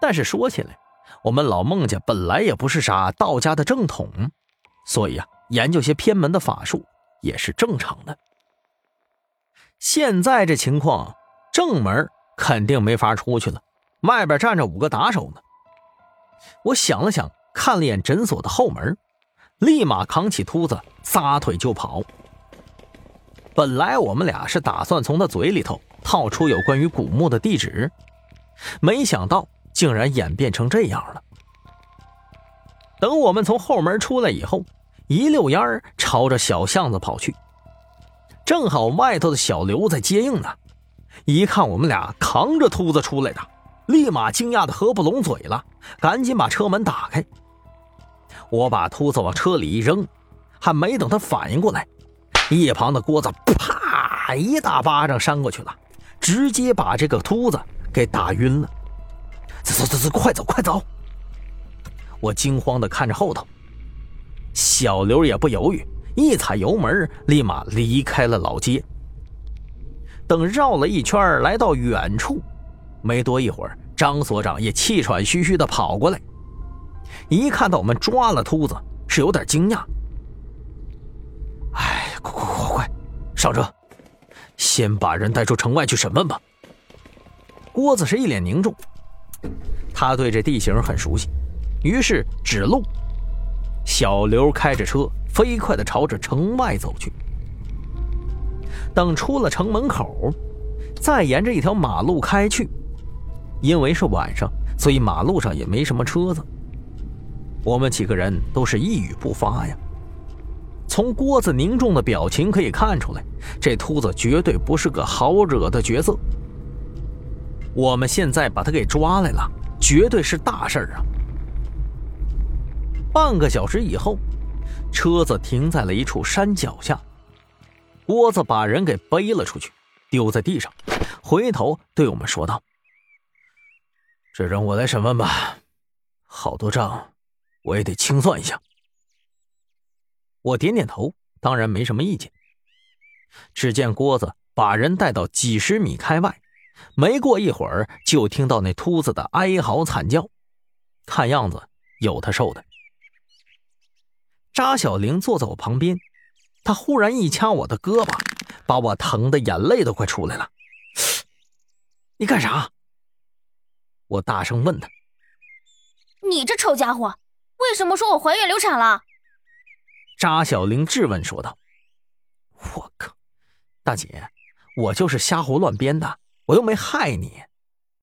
但是说起来，我们老孟家本来也不是啥道家的正统，所以啊，研究些偏门的法术也是正常的。现在这情况，正门肯定没法出去了，外边站着五个打手呢。我想了想，看了眼诊所的后门，立马扛起秃子，撒腿就跑。本来我们俩是打算从他嘴里头套出有关于古墓的地址，没想到竟然演变成这样了。等我们从后门出来以后，一溜烟儿朝着小巷子跑去，正好外头的小刘在接应呢。一看我们俩扛着秃子出来的，立马惊讶的合不拢嘴了，赶紧把车门打开。我把秃子往车里一扔，还没等他反应过来。一旁的郭子啪一大巴掌扇过去了，直接把这个秃子给打晕了。走走走走，快走快走！我惊慌的看着后头，小刘也不犹豫，一踩油门，立马离开了老街。等绕了一圈，来到远处，没多一会儿，张所长也气喘吁吁的跑过来，一看到我们抓了秃子，是有点惊讶。哎快快快快，上车！先把人带出城外去审问吧。郭子是一脸凝重，他对这地形很熟悉，于是指路。小刘开着车飞快地朝着城外走去。等出了城门口，再沿着一条马路开去。因为是晚上，所以马路上也没什么车子。我们几个人都是一语不发呀。从郭子凝重的表情可以看出来，这秃子绝对不是个好惹的角色。我们现在把他给抓来了，绝对是大事儿啊！半个小时以后，车子停在了一处山脚下，郭子把人给背了出去，丢在地上，回头对我们说道：“这让我来审问吧，好多账，我也得清算一下。”我点点头，当然没什么意见。只见郭子把人带到几十米开外，没过一会儿，就听到那秃子的哀嚎惨叫，看样子有他受的。扎小玲坐在我旁边，他忽然一掐我的胳膊，把我疼的眼泪都快出来了。你干啥？我大声问他。你这臭家伙，为什么说我怀孕流产了？扎小玲质问说道：“我靠，大姐，我就是瞎胡乱编的，我又没害你。